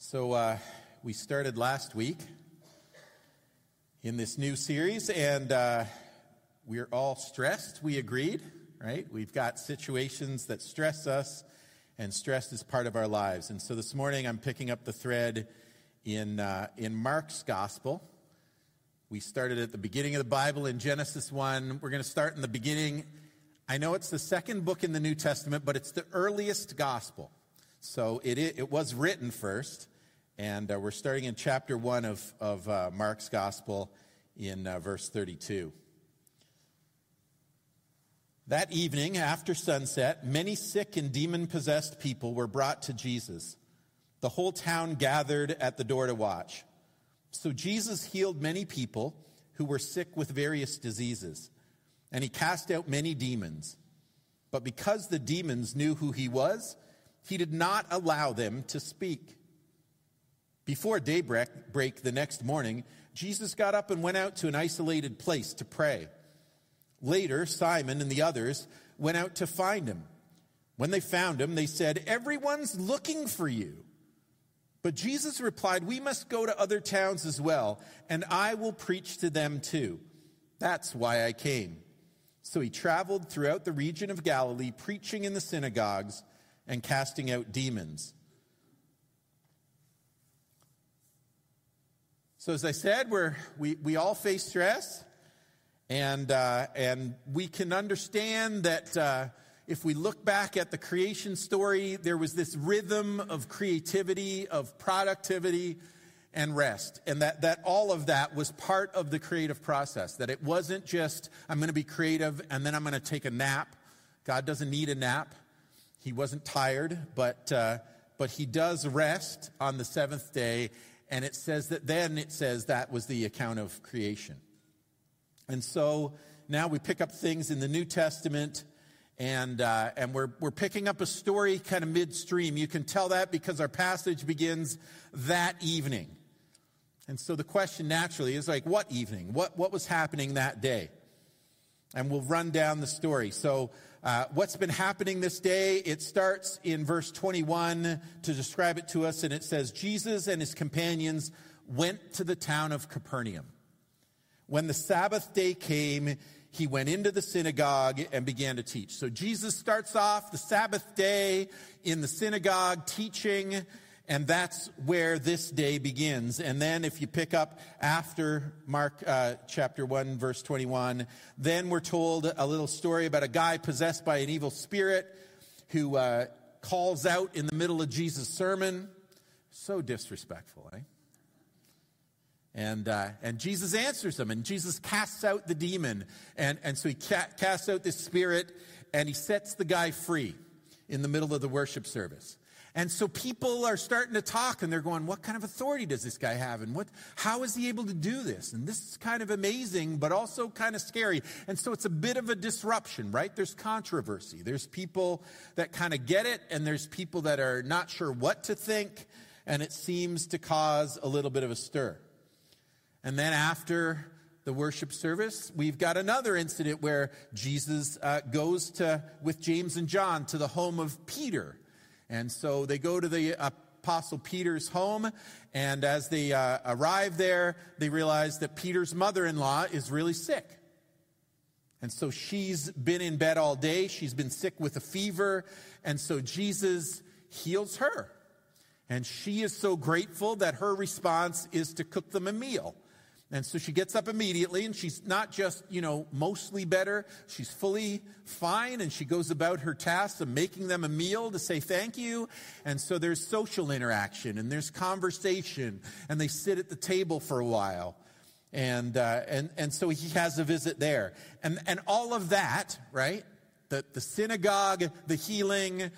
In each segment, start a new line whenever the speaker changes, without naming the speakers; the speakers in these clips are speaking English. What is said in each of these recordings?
So, uh, we started last week in this new series, and uh, we're all stressed. We agreed, right? We've got situations that stress us, and stress is part of our lives. And so this morning I'm picking up the thread in, uh, in Mark's gospel. We started at the beginning of the Bible in Genesis 1. We're going to start in the beginning. I know it's the second book in the New Testament, but it's the earliest gospel. So it, it was written first, and uh, we're starting in chapter 1 of, of uh, Mark's Gospel in uh, verse 32. That evening, after sunset, many sick and demon possessed people were brought to Jesus. The whole town gathered at the door to watch. So Jesus healed many people who were sick with various diseases, and he cast out many demons. But because the demons knew who he was, he did not allow them to speak. Before daybreak break the next morning, Jesus got up and went out to an isolated place to pray. Later, Simon and the others went out to find him. When they found him, they said, Everyone's looking for you. But Jesus replied, We must go to other towns as well, and I will preach to them too. That's why I came. So he traveled throughout the region of Galilee, preaching in the synagogues and casting out demons. So, as I said, we're, we, we all face stress, and, uh, and we can understand that uh, if we look back at the creation story, there was this rhythm of creativity, of productivity, and rest. And that, that all of that was part of the creative process. That it wasn't just, I'm going to be creative and then I'm going to take a nap. God doesn't need a nap. He wasn't tired, but, uh, but he does rest on the seventh day. And it says that then it says that was the account of creation. And so now we pick up things in the New Testament and, uh, and we're, we're picking up a story kind of midstream. You can tell that because our passage begins that evening. And so the question naturally is like, what evening? What, what was happening that day? And we'll run down the story. So, uh, what's been happening this day? It starts in verse 21 to describe it to us, and it says, Jesus and his companions went to the town of Capernaum. When the Sabbath day came, he went into the synagogue and began to teach. So Jesus starts off the Sabbath day in the synagogue teaching and that's where this day begins. And then if you pick up after Mark uh, chapter 1 verse 21, then we're told a little story about a guy possessed by an evil spirit who uh, calls out in the middle of Jesus' sermon. So disrespectful, eh? And, uh, and Jesus answers him, and Jesus casts out the demon. And, and so he ca- casts out this spirit, and he sets the guy free in the middle of the worship service. And so people are starting to talk and they're going, what kind of authority does this guy have? And what, how is he able to do this? And this is kind of amazing, but also kind of scary. And so it's a bit of a disruption, right? There's controversy. There's people that kind of get it and there's people that are not sure what to think. And it seems to cause a little bit of a stir. And then after the worship service, we've got another incident where Jesus uh, goes to, with James and John to the home of Peter. And so they go to the Apostle Peter's home, and as they uh, arrive there, they realize that Peter's mother in law is really sick. And so she's been in bed all day. She's been sick with a fever. And so Jesus heals her. And she is so grateful that her response is to cook them a meal. And so she gets up immediately and she's not just, you know, mostly better. She's fully fine and she goes about her tasks of making them a meal to say thank you. And so there's social interaction and there's conversation and they sit at the table for a while. And, uh, and, and so he has a visit there. And, and all of that, right? The, the synagogue, the healing,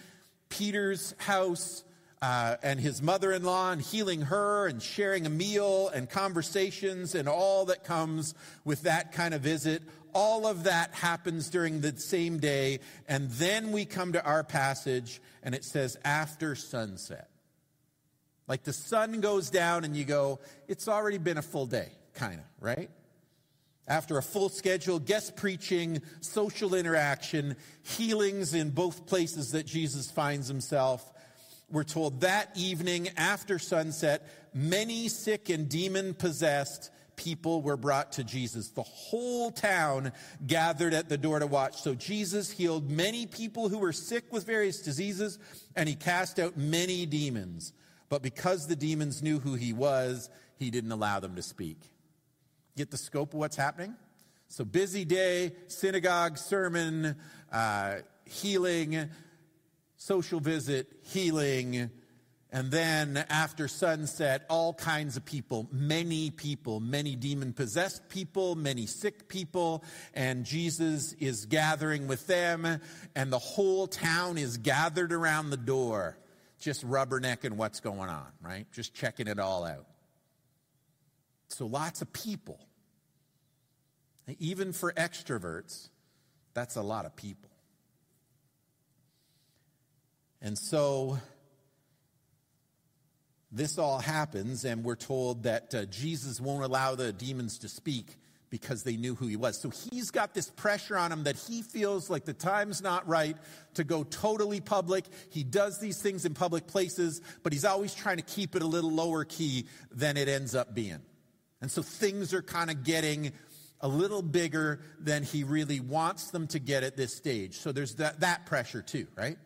Peter's house, uh, and his mother in law and healing her and sharing a meal and conversations and all that comes with that kind of visit. All of that happens during the same day. And then we come to our passage and it says after sunset. Like the sun goes down and you go, it's already been a full day, kind of, right? After a full schedule, guest preaching, social interaction, healings in both places that Jesus finds himself we're told that evening after sunset, many sick and demon possessed people were brought to Jesus. The whole town gathered at the door to watch. So Jesus healed many people who were sick with various diseases, and he cast out many demons. But because the demons knew who he was, he didn't allow them to speak. Get the scope of what's happening? So, busy day, synagogue, sermon, uh, healing, social visit, healing, and then after sunset, all kinds of people, many people, many demon possessed people, many sick people, and Jesus is gathering with them, and the whole town is gathered around the door, just rubbernecking what's going on, right? Just checking it all out. So lots of people. Even for extroverts, that's a lot of people. And so this all happens, and we're told that uh, Jesus won't allow the demons to speak because they knew who he was. So he's got this pressure on him that he feels like the time's not right to go totally public. He does these things in public places, but he's always trying to keep it a little lower key than it ends up being. And so things are kind of getting a little bigger than he really wants them to get at this stage. So there's that, that pressure too, right?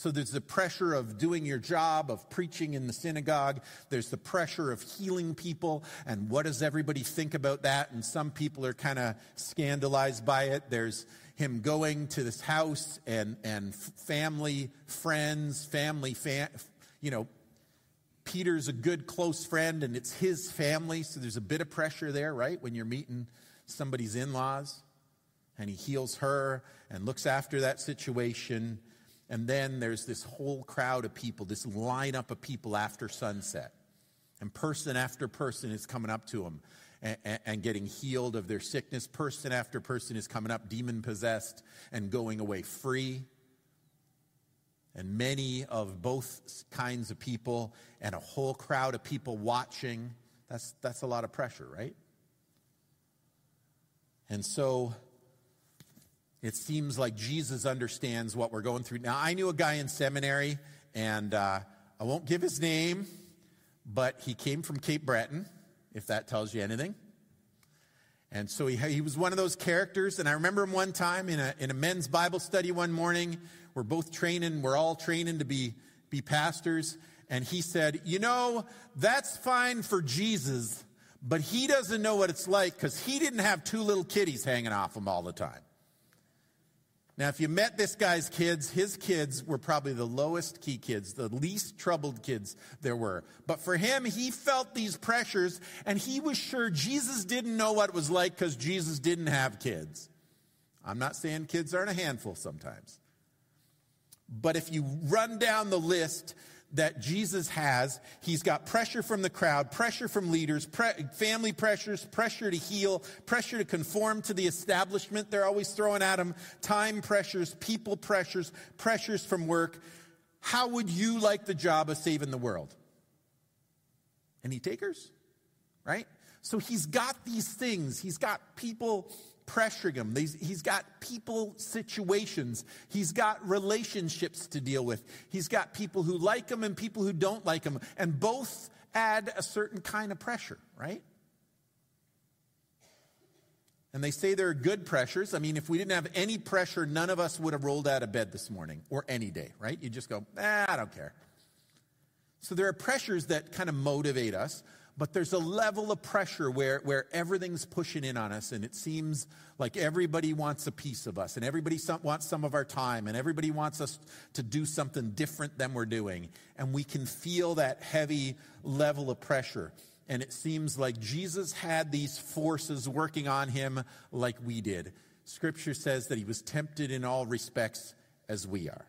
So there's the pressure of doing your job, of preaching in the synagogue. There's the pressure of healing people. And what does everybody think about that? And some people are kind of scandalized by it. There's him going to this house and, and family, friends, family, fam, you know, Peter's a good close friend and it's his family. So there's a bit of pressure there, right? When you're meeting somebody's in laws and he heals her and looks after that situation and then there's this whole crowd of people, this lineup of people after sunset. And person after person is coming up to him and, and, getting healed of their sickness. Person after person is coming up demon possessed and going away free. And many of both kinds of people and a whole crowd of people watching. That's, that's a lot of pressure, right? And so it seems like Jesus understands what we're going through. Now, I knew a guy in seminary, and uh, I won't give his name, but he came from Cape Breton, if that tells you anything. And so he, he was one of those characters. And I remember him one time in a, in a men's Bible study one morning. We're both training, we're all training to be, be pastors. And he said, You know, that's fine for Jesus, but he doesn't know what it's like because he didn't have two little kitties hanging off him all the time. Now, if you met this guy's kids, his kids were probably the lowest key kids, the least troubled kids there were. But for him, he felt these pressures and he was sure Jesus didn't know what it was like because Jesus didn't have kids. I'm not saying kids aren't a handful sometimes. But if you run down the list, that Jesus has. He's got pressure from the crowd, pressure from leaders, pre- family pressures, pressure to heal, pressure to conform to the establishment they're always throwing at him, time pressures, people pressures, pressures from work. How would you like the job of saving the world? Any takers? Right? So he's got these things. He's got people pressuring him. He's got people situations. He's got relationships to deal with. He's got people who like him and people who don't like him. And both add a certain kind of pressure, right? And they say they're good pressures. I mean, if we didn't have any pressure, none of us would have rolled out of bed this morning or any day, right? You just go, ah, I don't care. So there are pressures that kind of motivate us but there's a level of pressure where, where everything's pushing in on us, and it seems like everybody wants a piece of us, and everybody some, wants some of our time, and everybody wants us to do something different than we're doing. And we can feel that heavy level of pressure. And it seems like Jesus had these forces working on him like we did. Scripture says that he was tempted in all respects as we are.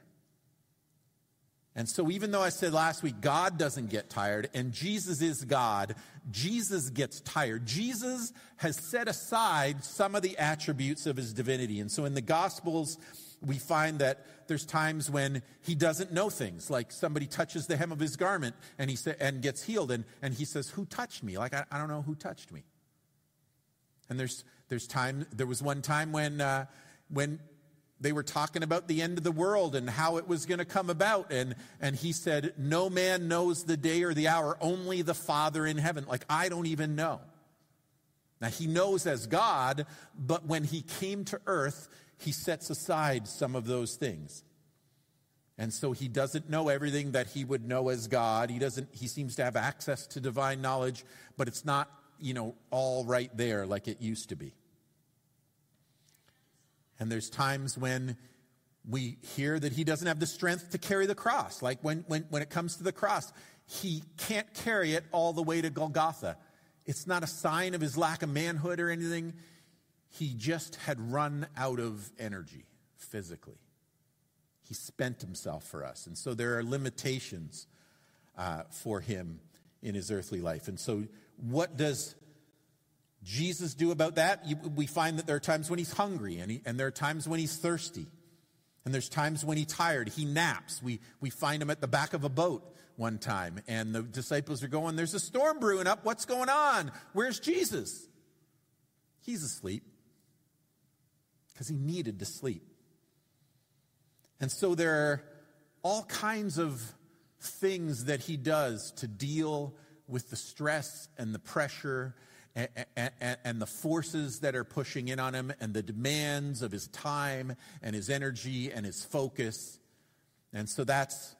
And so, even though I said last week, God doesn't get tired and Jesus is God, Jesus gets tired. Jesus has set aside some of the attributes of his divinity. And so, in the Gospels, we find that there's times when he doesn't know things, like somebody touches the hem of his garment and he sa- and gets healed, and, and he says, "Who touched me?" Like I, I don't know who touched me. And there's there's time. There was one time when uh, when they were talking about the end of the world and how it was going to come about. And, and he said, No man knows the day or the hour, only the Father in heaven. Like, I don't even know. Now, he knows as God, but when he came to earth, he sets aside some of those things. And so he doesn't know everything that he would know as God. He doesn't he seems to have access to divine knowledge, but it's not, you know, all right there like it used to be. And there's times when we hear that he doesn't have the strength to carry the cross. Like when, when, when it comes to the cross, he can't carry it all the way to Golgotha. It's not a sign of his lack of manhood or anything. He just had run out of energy physically. He spent himself for us. And so there are limitations uh, for him in his earthly life. And so, what does Jesus do about that? we find that there are times when he's hungry, and, he, and there are times when he's thirsty, and there's times when he's tired. He naps. We, we find him at the back of a boat one time, and the disciples are going, There's a storm brewing up. What's going on? Where's Jesus? He's asleep because he needed to sleep. And so there are all kinds of things that he does to deal with the stress and the pressure and, and, and, the forces that are pushing in on him and the demands of his time and his energy and his focus. And so that's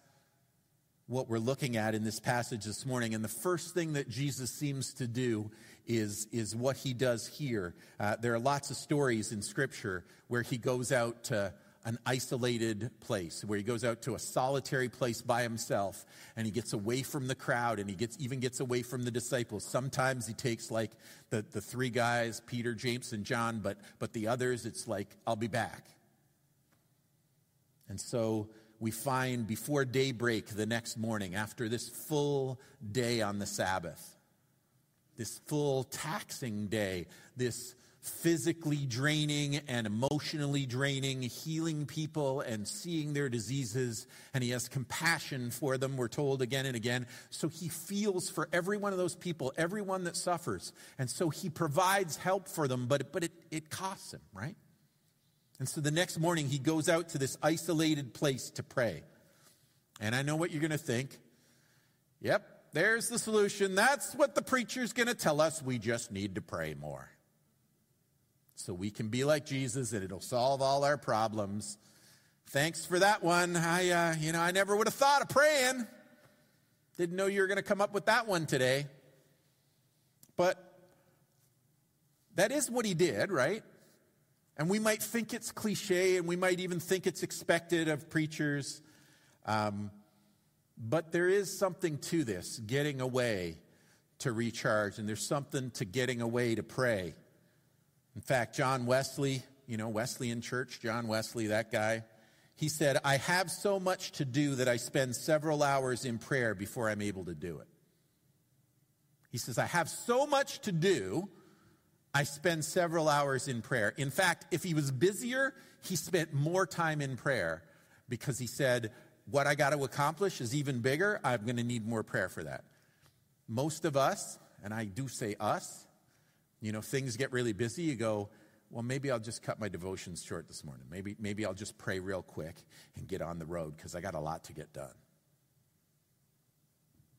what we're looking at in this passage this morning. And the first thing that Jesus seems to do is, is what he does here. Uh, there are lots of stories in Scripture where he goes out to an isolated place where he goes out to a solitary place by himself and he gets away from the crowd and he gets even gets away from the disciples. Sometimes he takes like the, the three guys peter james and john but but the others it's like i'll be back. And so we find before daybreak the next morning after this full day on the sabbath this full taxing day this physically draining and emotionally draining, healing people and seeing their diseases. And he has compassion for them, we're told again and again. So he feels for every one of those people, everyone that suffers. And so he provides help for them, but, but it, it costs him, right? And so the next morning he goes out to this isolated place to pray. And I know what you're going to think. Yep, there's the solution. That's what the preacher's going to tell us. We just need to pray more so we can be like Jesus and it'll solve all our problems. Thanks for that one. I, uh, you know, I never would have thought of praying. Didn't know you were going to come up with that one today. But that is what he did, right? And we might think it's cliche and we might even think it's expected of preachers. Um, but there is something to this getting away to recharge, and there's something to getting away to pray. In fact, John Wesley, you know, Wesleyan Church, John Wesley, that guy, he said, I have so much to do that I spend several hours in prayer before I'm able to do it. He says, I have so much to do, I spend several hours in prayer. In fact, if he was busier, he spent more time in prayer because he said, What I got to accomplish is even bigger. I'm going to need more prayer for that. Most of us, and I do say us, you know, things get really busy, you go, well, maybe I'll just cut my devotions short this morning. Maybe, maybe I'll just pray real quick and get on the road because I got a lot to get done.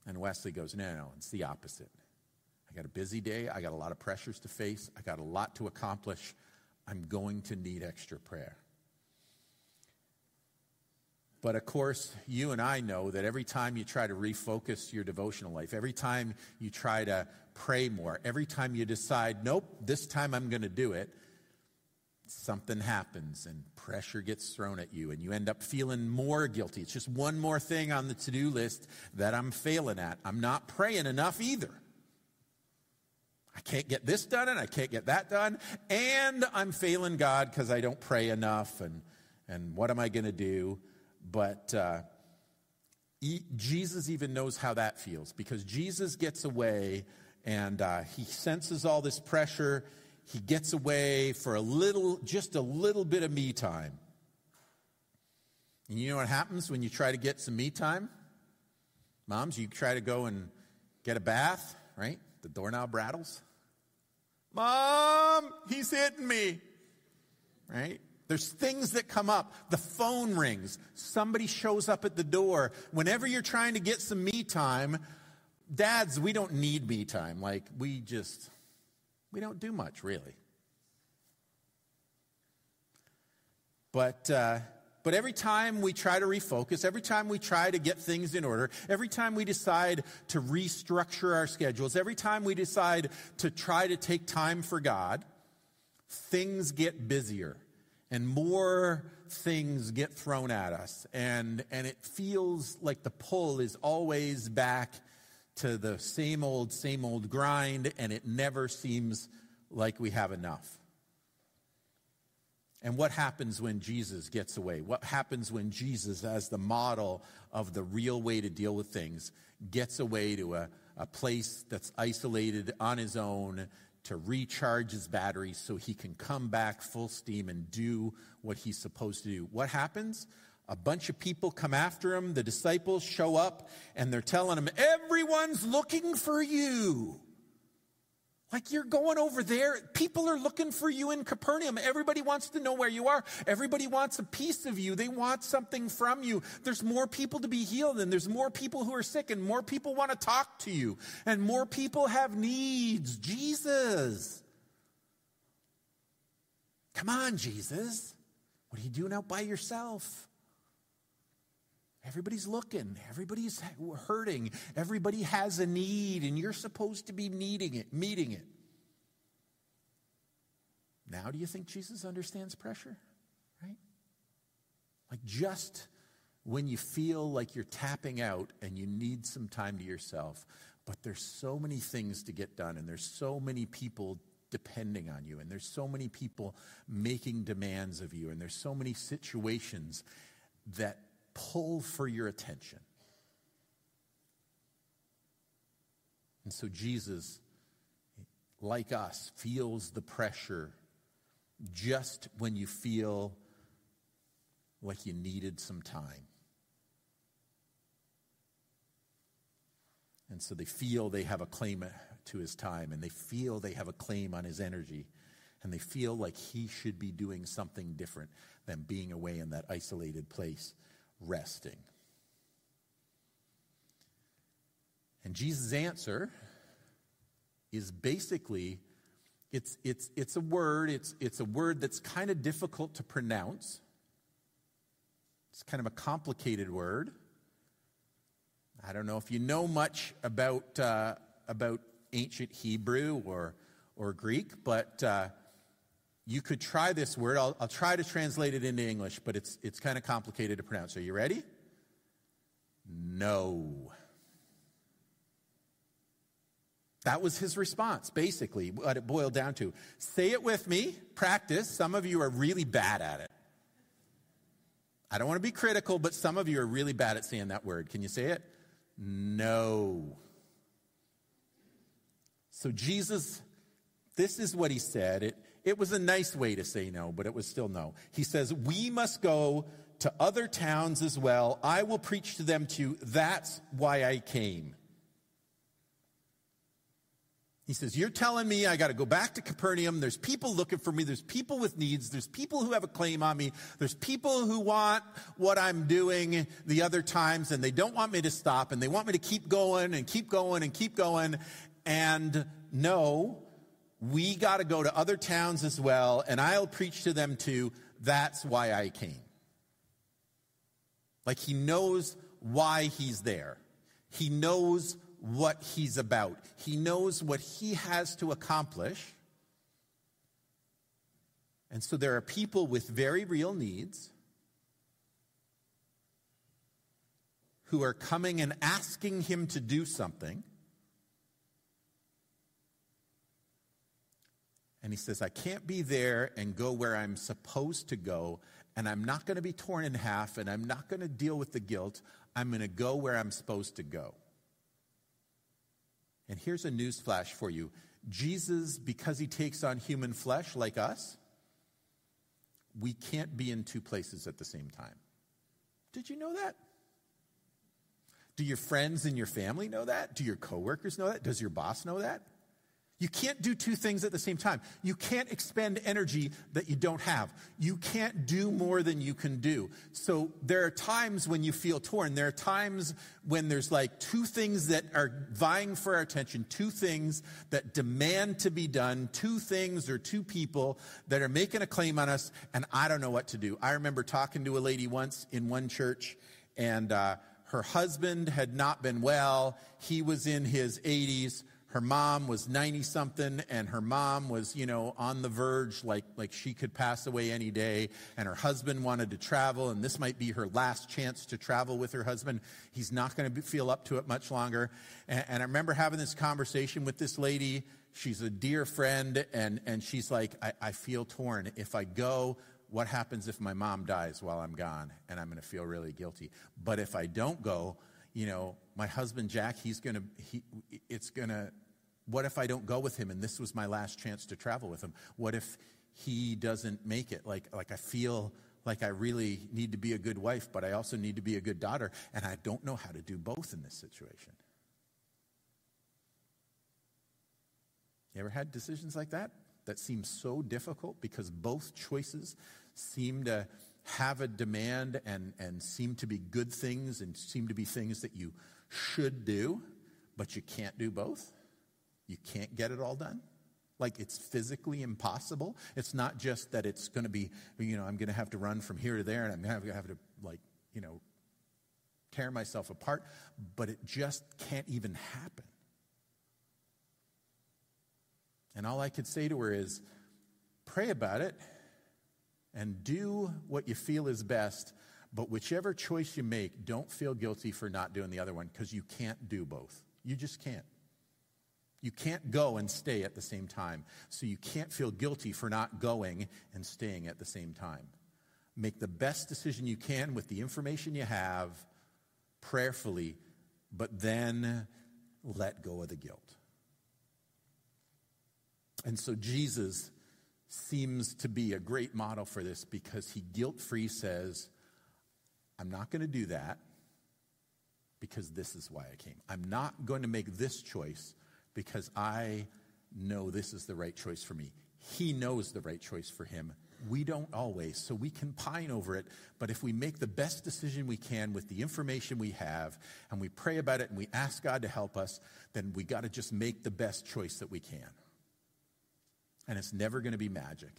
And Wesley goes, no, no, it's the opposite. I got a busy day. I got a lot of pressures to face. I got a lot to accomplish. I'm going to need extra prayer. But of course, you and I know that every time you try to refocus your devotional life, every time you try to pray more, every time you decide, nope, this time I'm going to do it, something happens and pressure gets thrown at you and you end up feeling more guilty. It's just one more thing on the to do list that I'm failing at. I'm not praying enough either. I can't get this done and I can't get that done. And I'm failing God because I don't pray enough. And, and what am I going to do? But uh, Jesus even knows how that feels because Jesus gets away and uh, he senses all this pressure. He gets away for a little, just a little bit of me time. And you know what happens when you try to get some me time? Moms, you try to go and get a bath, right? The doorknob rattles. Mom, he's hitting me. Right? There's things that come up. The phone rings. Somebody shows up at the door. Whenever you're trying to get some me time, dads, we don't need me time. Like, we just, we don't do much, really. But, uh, but every time we try to refocus, every time we try to get things in order, every time we decide to restructure our schedules, every time we decide to try to take time for God, things get busier and more things get thrown at us. And, and it feels like the pull is always back to the same old, same old grind, and it never seems like we have enough. And what happens when Jesus gets away? What happens when Jesus, as the model of the real way to deal with things, gets away to a, a place that's isolated on his own to recharge his batteries so he can come back full steam and do what he's supposed to do? What happens? A bunch of people come after him. The disciples show up and they're telling him, Everyone's looking for you. Like you're going over there. People are looking for you in Capernaum. Everybody wants to know where you are. Everybody wants a piece of you. They want something from you. There's more people to be healed and there's more people who are sick and more people want to talk to you and more people have needs. Jesus. Come on, Jesus. What are you doing out by yourself? Everybody's looking. Everybody's hurting. Everybody has a need, and you're supposed to be needing it, meeting it. Now, do you think Jesus understands pressure? Right? Like, just when you feel like you're tapping out and you need some time to yourself, but there's so many things to get done, and there's so many people depending on you, and there's so many people making demands of you, and there's so many situations that pull for your attention. And so Jesus, like us, feels the pressure just when you feel like you needed some time. And so they feel they have a claim to his time, and they feel they have a claim on his energy, and they feel like he should be doing something different than being away in that isolated place resting. And Jesus' answer is basically it's, it's, it's a word, it's, it's a word that's kind of difficult to pronounce. It's kind of a complicated word. I don't know if you know much about, uh, about ancient Hebrew or, or Greek, but uh, you could try this word. I'll, I'll try to translate it into English, but it's, it's kind of complicated to pronounce. Are you ready? No. That was his response, basically, what it boiled down to. Say it with me, practice. Some of you are really bad at it. I don't want to be critical, but some of you are really bad at saying that word. Can you say it? No. So, Jesus, this is what he said. It, it was a nice way to say no, but it was still no. He says, We must go to other towns as well. I will preach to them too. That's why I came. He says, You're telling me I got to go back to Capernaum. There's people looking for me. There's people with needs. There's people who have a claim on me. There's people who want what I'm doing the other times and they don't want me to stop and they want me to keep going and keep going and keep going. And no, we got to go to other towns as well, and I'll preach to them too. That's why I came. Like he knows why he's there. He knows what he's about. He knows what he has to accomplish. And so there are people with very real needs who are coming and asking him to do something. And he says, I can't be there and go where I'm supposed to go, and I'm not going to be torn in half, and I'm not going to deal with the guilt. I'm going to go where I'm supposed to go. And here's a news flash for you Jesus, because he takes on human flesh like us, we can't be in two places at the same time. Did you know that? Do your friends and your family know that? Do your coworkers know that? Does your boss know that? You can't do two things at the same time. You can't expend energy that you don't have. You can't do more than you can do. So there are times when you feel torn. There are times when there's like two things that are vying for our attention, two things that demand to be done, two things or two people that are making a claim on us, and I don't know what to do. I remember talking to a lady once in one church, and uh, her husband had not been well. He was in his 80s her mom was 90 something and her mom was you know on the verge like like she could pass away any day. And her husband wanted to travel and this might be her last chance to travel with her husband. He's not going to feel up to it much longer. And, and, i remember having this conversation with this lady. She's a dear friend and and she's like I, I feel torn. If i go what happens if my mom dies while i'm gone and i'm going to feel really guilty? But if i don't go you know, my husband Jack, he's going to, he, it's going to, what if I don't go with him and this was my last chance to travel with him? What if he doesn't make it? Like, like I feel like I really need to be a good wife, but I also need to be a good daughter, and I don't know how to do both in this situation. You ever had decisions like that that seem so difficult because both choices seem to have a demand and, and seem to be good things and seem to be things that you should do, but you can't do both? You can't get it all done? Like it's physically impossible? It's not just that it's going to be, you know, I'm going to have to run from here to there and I'm going to have to, like, you know, tear myself apart, but it just can't even happen. And all I could say to her is pray about it and do what you feel is best, but whichever choice you make, don't feel guilty for not doing the other one because you can't do both. You just can't. You can't go and stay at the same time. So you can't feel guilty for not going and staying at the same time. Make the best decision you can with the information you have, prayerfully, but then let go of the guilt. And so Jesus seems to be a great model for this because he guilt free says, I'm not going to do that because this is why I came. I'm not going to make this choice because I know this is the right choice for me. He knows the right choice for him. We don't always, so we can pine over it. But if we make the best decision we can with the information we have and we pray about it and we ask God to help us, then we got to just make the best choice that we can. And it's never going to be magic.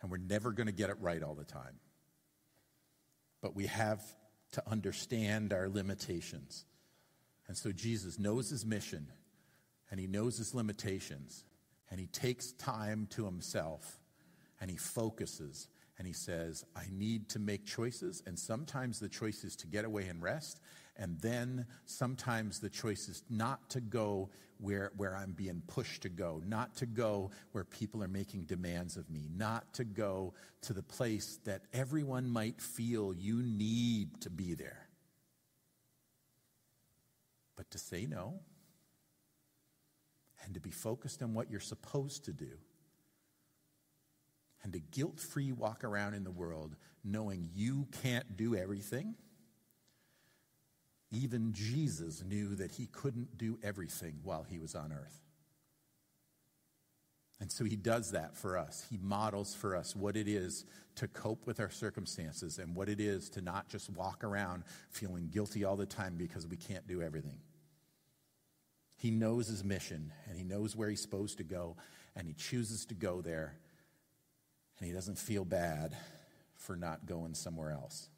And we're never going to get it right all the time. But we have to understand our limitations. And so Jesus knows his mission and he knows his limitations and he takes time to himself and he focuses and he says, I need to make choices. And sometimes the choice is to get away and rest. And then sometimes the choice is not to go where, where I'm being pushed to go, not to go where people are making demands of me, not to go to the place that everyone might feel you need to be there. But to say no and to be focused on what you're supposed to do and to guilt free walk around in the world knowing you can't do everything. Even Jesus knew that he couldn't do everything while he was on earth. And so he does that for us. He models for us what it is to cope with our circumstances and what it is to not just walk around feeling guilty all the time because we can't do everything. He knows his mission and he knows where he's supposed to go and he chooses to go there and he doesn't feel bad for not going somewhere else.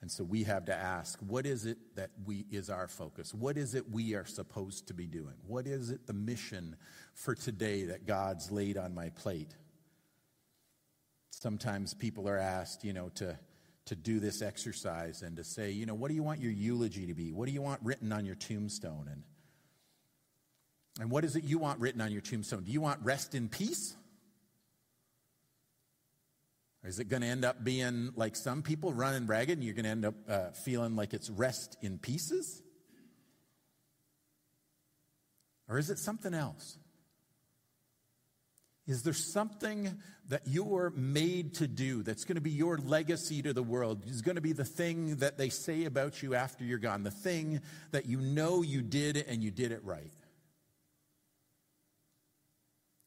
And so we have to ask, what is it that we is our focus? What is it we are supposed to be doing? What is it the mission for today that God's laid on my plate? Sometimes people are asked, you know, to to do this exercise and to say, you know, what do you want your eulogy to be? What do you want written on your tombstone? And, and what is it you want written on your tombstone? Do you want rest in peace? Or is it going to end up being like some people running ragged and you're going to end up uh, feeling like it's rest in pieces? Or is it something else? Is there something that you're made to do that's going to be your legacy to the world? Is going to be the thing that they say about you after you're gone, the thing that you know you did and you did it right?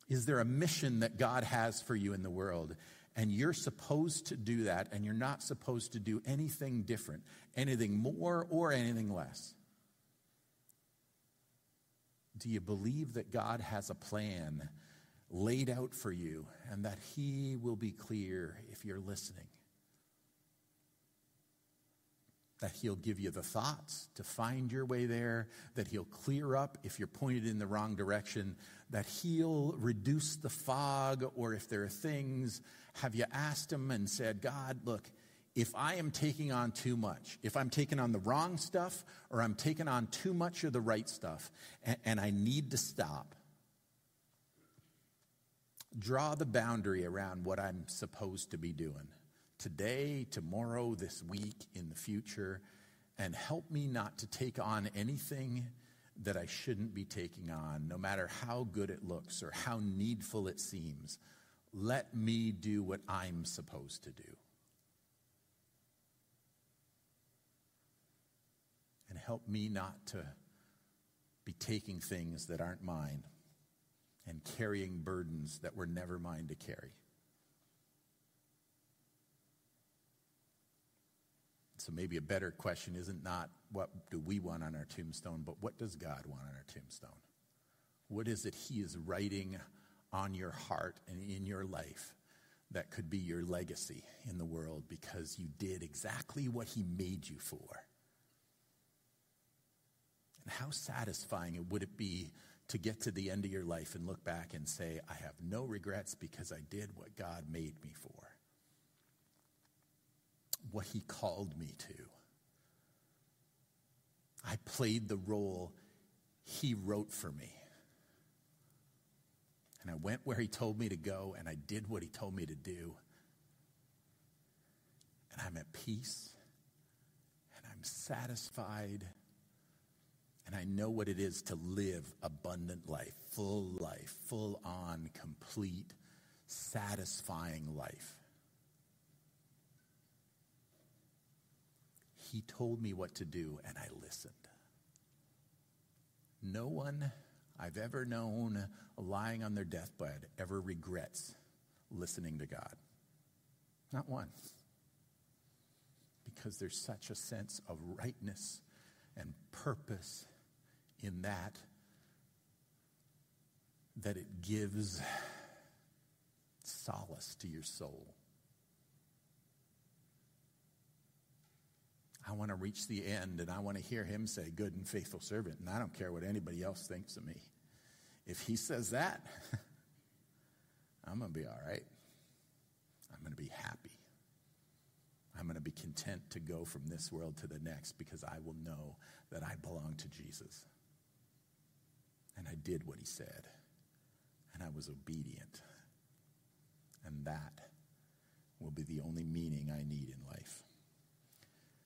Is there a mission that God has for you in the world? And you're supposed to do that, and you're not supposed to do anything different, anything more or anything less. Do you believe that God has a plan laid out for you and that He will be clear if you're listening? That He'll give you the thoughts to find your way there, that He'll clear up if you're pointed in the wrong direction, that He'll reduce the fog, or if there are things, have you asked Him and said, God, look, if I am taking on too much, if I'm taking on the wrong stuff or I'm taking on too much of the right stuff and, and, I need to stop, draw the boundary around what I'm supposed to be doing today, tomorrow, this week, in the future, and help me not to take on anything that I shouldn't be taking on, no matter how good it looks or how needful it seems. Let me do what I'm supposed to do. and help me not to be taking things that aren't mine and carrying burdens that were never mine to carry. So maybe a better question isn't not what do we want on our tombstone, but what does God want on our tombstone? What is it He is writing on your heart and in your life that could be your legacy in the world because you did exactly what He made you for? And how satisfying it would it be to get to the end of your life and look back and say, I have no regrets because I did what God made me for, what He called me to. I played the role He wrote for me. And I went where He told me to go, and I did what He told me to do. And I'm at peace, and I'm satisfied and I know what it is to live abundant life, full life, full on, complete, satisfying life. He told me what to do, and I listened. No one I've ever known lying on their deathbed ever regrets listening to God. Not one. Because there's such a sense of rightness and purpose in that that it gives solace to your soul. I want to reach the end and I want to hear him say, Good and faithful servant. And I don't care what anybody else thinks of me. If he says that, I'm going to be all right. I'm going to be happy. I'm going to be content to go from this world to the next because I will know that I belong to Jesus. And I did what he said. And I was obedient. And that will be the only meaning I need in life.